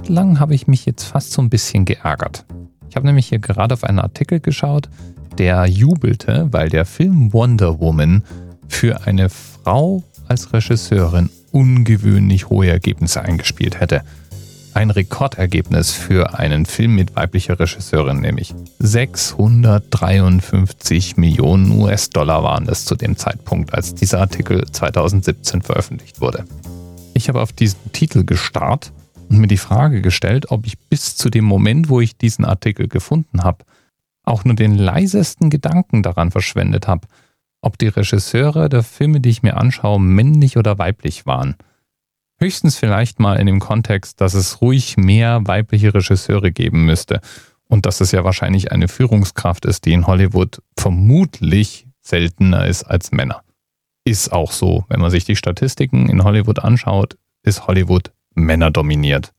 Moment lang habe ich mich jetzt fast so ein bisschen geärgert. Ich habe nämlich hier gerade auf einen Artikel geschaut, der jubelte, weil der Film Wonder Woman für eine Frau als Regisseurin ungewöhnlich hohe Ergebnisse eingespielt hätte. Ein Rekordergebnis für einen Film mit weiblicher Regisseurin, nämlich 653 Millionen US-Dollar waren es zu dem Zeitpunkt, als dieser Artikel 2017 veröffentlicht wurde. Ich habe auf diesen Titel gestarrt und mir die Frage gestellt, ob ich bis zu dem Moment, wo ich diesen Artikel gefunden habe, auch nur den leisesten Gedanken daran verschwendet habe, ob die Regisseure der Filme, die ich mir anschaue, männlich oder weiblich waren. Höchstens vielleicht mal in dem Kontext, dass es ruhig mehr weibliche Regisseure geben müsste und dass es ja wahrscheinlich eine Führungskraft ist, die in Hollywood vermutlich seltener ist als Männer. Ist auch so, wenn man sich die Statistiken in Hollywood anschaut, ist Hollywood männerdominiert.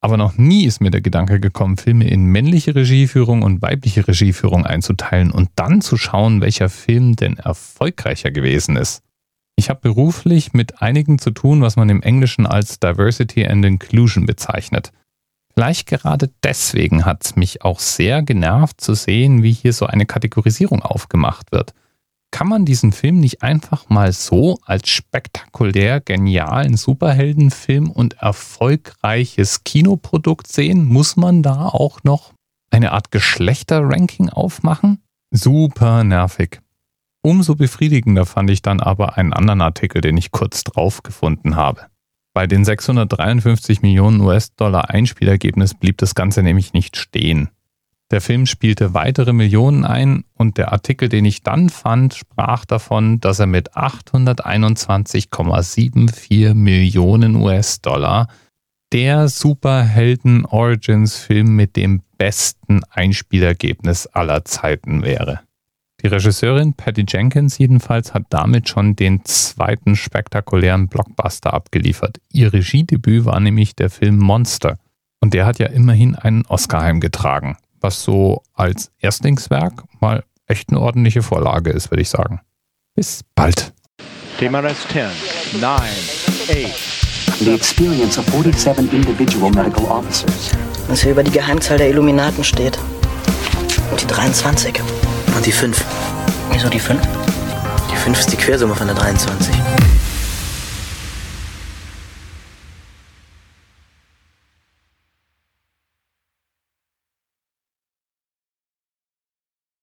Aber noch nie ist mir der Gedanke gekommen, Filme in männliche Regieführung und weibliche Regieführung einzuteilen und dann zu schauen, welcher Film denn erfolgreicher gewesen ist. Ich habe beruflich mit einigen zu tun, was man im Englischen als Diversity and Inclusion bezeichnet. Vielleicht gerade deswegen hat es mich auch sehr genervt zu sehen, wie hier so eine Kategorisierung aufgemacht wird. Kann man diesen Film nicht einfach mal so als spektakulär genialen Superheldenfilm und erfolgreiches Kinoprodukt sehen? Muss man da auch noch eine Art Geschlechterranking aufmachen? Super nervig. Umso befriedigender fand ich dann aber einen anderen Artikel, den ich kurz drauf gefunden habe. Bei den 653 Millionen US-Dollar Einspielergebnis blieb das Ganze nämlich nicht stehen. Der Film spielte weitere Millionen ein und der Artikel, den ich dann fand, sprach davon, dass er mit 821,74 Millionen US-Dollar der Superhelden Origins Film mit dem besten Einspielergebnis aller Zeiten wäre. Die Regisseurin Patty Jenkins jedenfalls hat damit schon den zweiten spektakulären Blockbuster abgeliefert. Ihr Regiedebüt war nämlich der Film Monster. Und der hat ja immerhin einen Oscar heimgetragen was so als Erstlingswerk mal echt eine ordentliche Vorlage ist, würde ich sagen. Bis bald. TMRS 10, 9, 8. The experience of 47 individual medical officers. Was hier über die Geheimzahl der Illuminaten steht. Und die 23. Und die 5. Wieso die 5? Die 5 ist die Quersumme von der 23.